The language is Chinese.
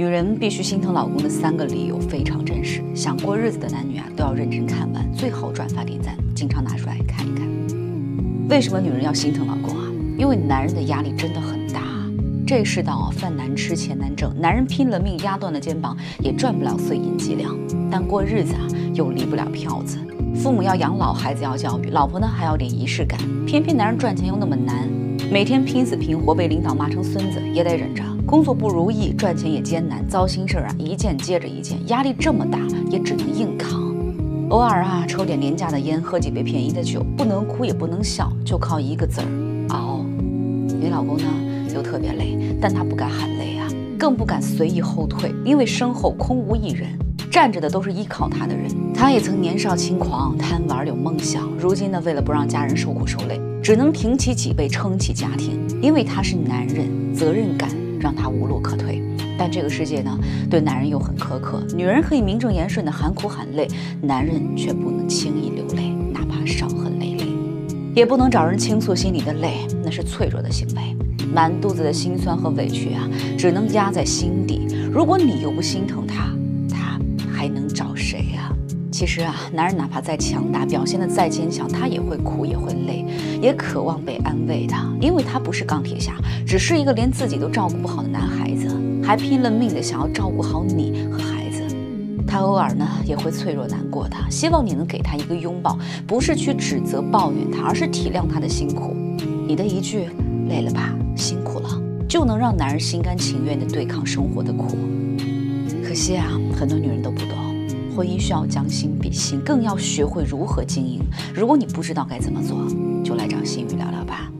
女人必须心疼老公的三个理由非常真实，想过日子的男女啊都要认真看完，最好转发点赞，经常拿出来看一看。为什么女人要心疼老公啊？因为男人的压力真的很大。这世道啊，饭难吃，钱难挣，男人拼了命压断了肩膀也赚不了碎银几两，但过日子啊又离不了票子。父母要养老，孩子要教育，老婆呢还要点仪式感，偏偏男人赚钱又那么难，每天拼死拼活被领导骂成孙子也得忍着。工作不如意，赚钱也艰难，糟心事儿啊一件接着一件，压力这么大，也只能硬扛。偶尔啊抽点廉价的烟，喝几杯便宜的酒，不能哭也不能笑，就靠一个字儿熬。你老公呢又特别累，但他不敢喊累啊，更不敢随意后退，因为身后空无一人，站着的都是依靠他的人。他也曾年少轻狂，贪玩有梦想，如今呢为了不让家人受苦受累，只能挺起脊背撑起家庭，因为他是男人，责任感。让他无路可退，但这个世界呢，对男人又很苛刻。女人可以名正言顺的喊苦喊累，男人却不能轻易流泪，哪怕伤痕累累，也不能找人倾诉心里的泪，那是脆弱的行为。满肚子的心酸和委屈啊，只能压在心底。如果你又不心疼他，他还能找谁啊？其实啊，男人哪怕再强大，表现的再坚强，他也会哭，也会累，也渴望被安慰的，因为他不是钢铁侠，只是一个连自己都照顾不好的男孩子，还拼了命的想要照顾好你和孩子。他偶尔呢也会脆弱难过的，希望你能给他一个拥抱，不是去指责抱怨他，而是体谅他的辛苦。你的一句累了吧，辛苦了，就能让男人心甘情愿的对抗生活的苦。可惜啊，很多女人都不懂。婚姻需要将心比心，更要学会如何经营。如果你不知道该怎么做，都来找心雨聊聊吧。